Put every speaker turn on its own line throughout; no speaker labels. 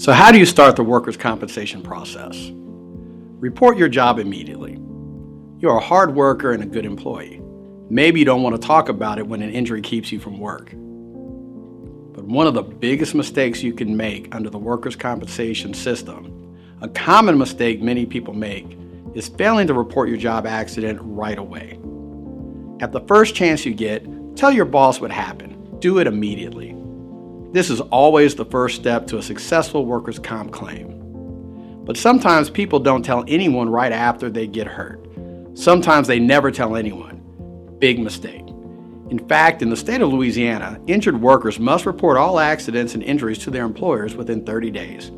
So, how do you start the workers' compensation process? Report your job immediately. You're a hard worker and a good employee. Maybe you don't want to talk about it when an injury keeps you from work. But one of the biggest mistakes you can make under the workers' compensation system, a common mistake many people make, is failing to report your job accident right away. At the first chance you get, tell your boss what happened. Do it immediately. This is always the first step to a successful workers' comp claim. But sometimes people don't tell anyone right after they get hurt. Sometimes they never tell anyone. Big mistake. In fact, in the state of Louisiana, injured workers must report all accidents and injuries to their employers within 30 days.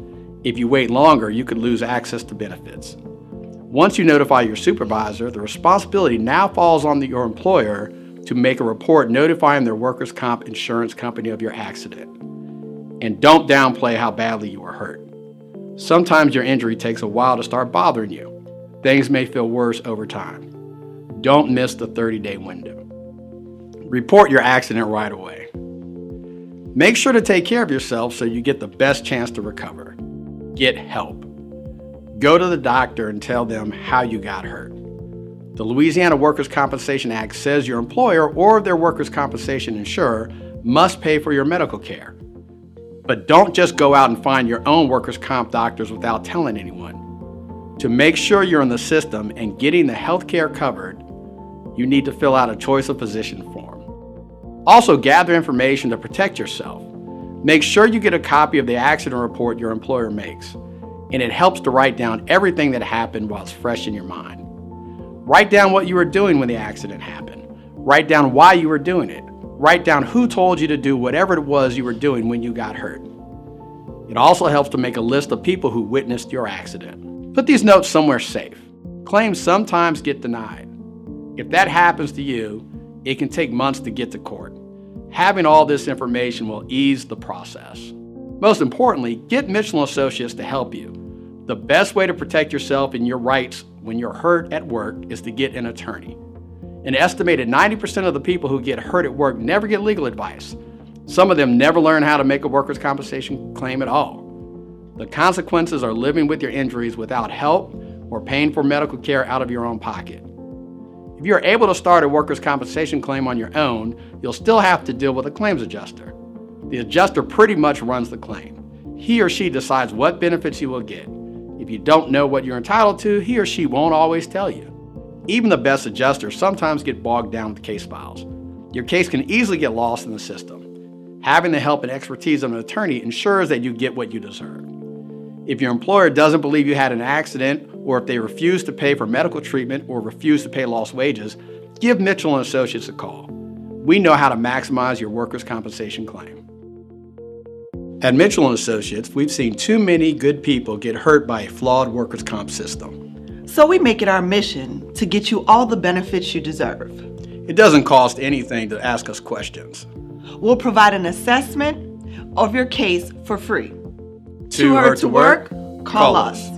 If you wait longer, you could lose access to benefits. Once you notify your supervisor, the responsibility now falls on your employer to make a report notifying their workers' comp insurance company of your accident. And don't downplay how badly you were hurt. Sometimes your injury takes a while to start bothering you. Things may feel worse over time. Don't miss the 30 day window. Report your accident right away. Make sure to take care of yourself so you get the best chance to recover. Get help. Go to the doctor and tell them how you got hurt. The Louisiana Workers' Compensation Act says your employer or their workers' compensation insurer must pay for your medical care. But don't just go out and find your own workers' comp doctors without telling anyone. To make sure you're in the system and getting the health care covered, you need to fill out a choice of physician form. Also, gather information to protect yourself. Make sure you get a copy of the accident report your employer makes, and it helps to write down everything that happened while it's fresh in your mind. Write down what you were doing when the accident happened. Write down why you were doing it. Write down who told you to do whatever it was you were doing when you got hurt. It also helps to make a list of people who witnessed your accident. Put these notes somewhere safe. Claims sometimes get denied. If that happens to you, it can take months to get to court. Having all this information will ease the process. Most importantly, get Mitchell Associates to help you. The best way to protect yourself and your rights when you're hurt at work is to get an attorney. An estimated 90% of the people who get hurt at work never get legal advice. Some of them never learn how to make a workers' compensation claim at all. The consequences are living with your injuries without help or paying for medical care out of your own pocket. If you're able to start a workers' compensation claim on your own, you'll still have to deal with a claims adjuster. The adjuster pretty much runs the claim. He or she decides what benefits you will get. If you don't know what you're entitled to, he or she won't always tell you. Even the best adjusters sometimes get bogged down with case files. Your case can easily get lost in the system. Having the help and expertise of an attorney ensures that you get what you deserve. If your employer doesn't believe you had an accident, or if they refuse to pay for medical treatment or refuse to pay lost wages, give Mitchell and Associates a call. We know how to maximize your workers' compensation claim. At Mitchell and Associates, we've seen too many good people get hurt by a flawed workers' comp system.
So we make it our mission to get you all the benefits you deserve.
It doesn't cost anything to ask us questions.
We'll provide an assessment of your case for free.
Too hurt to work? Call us.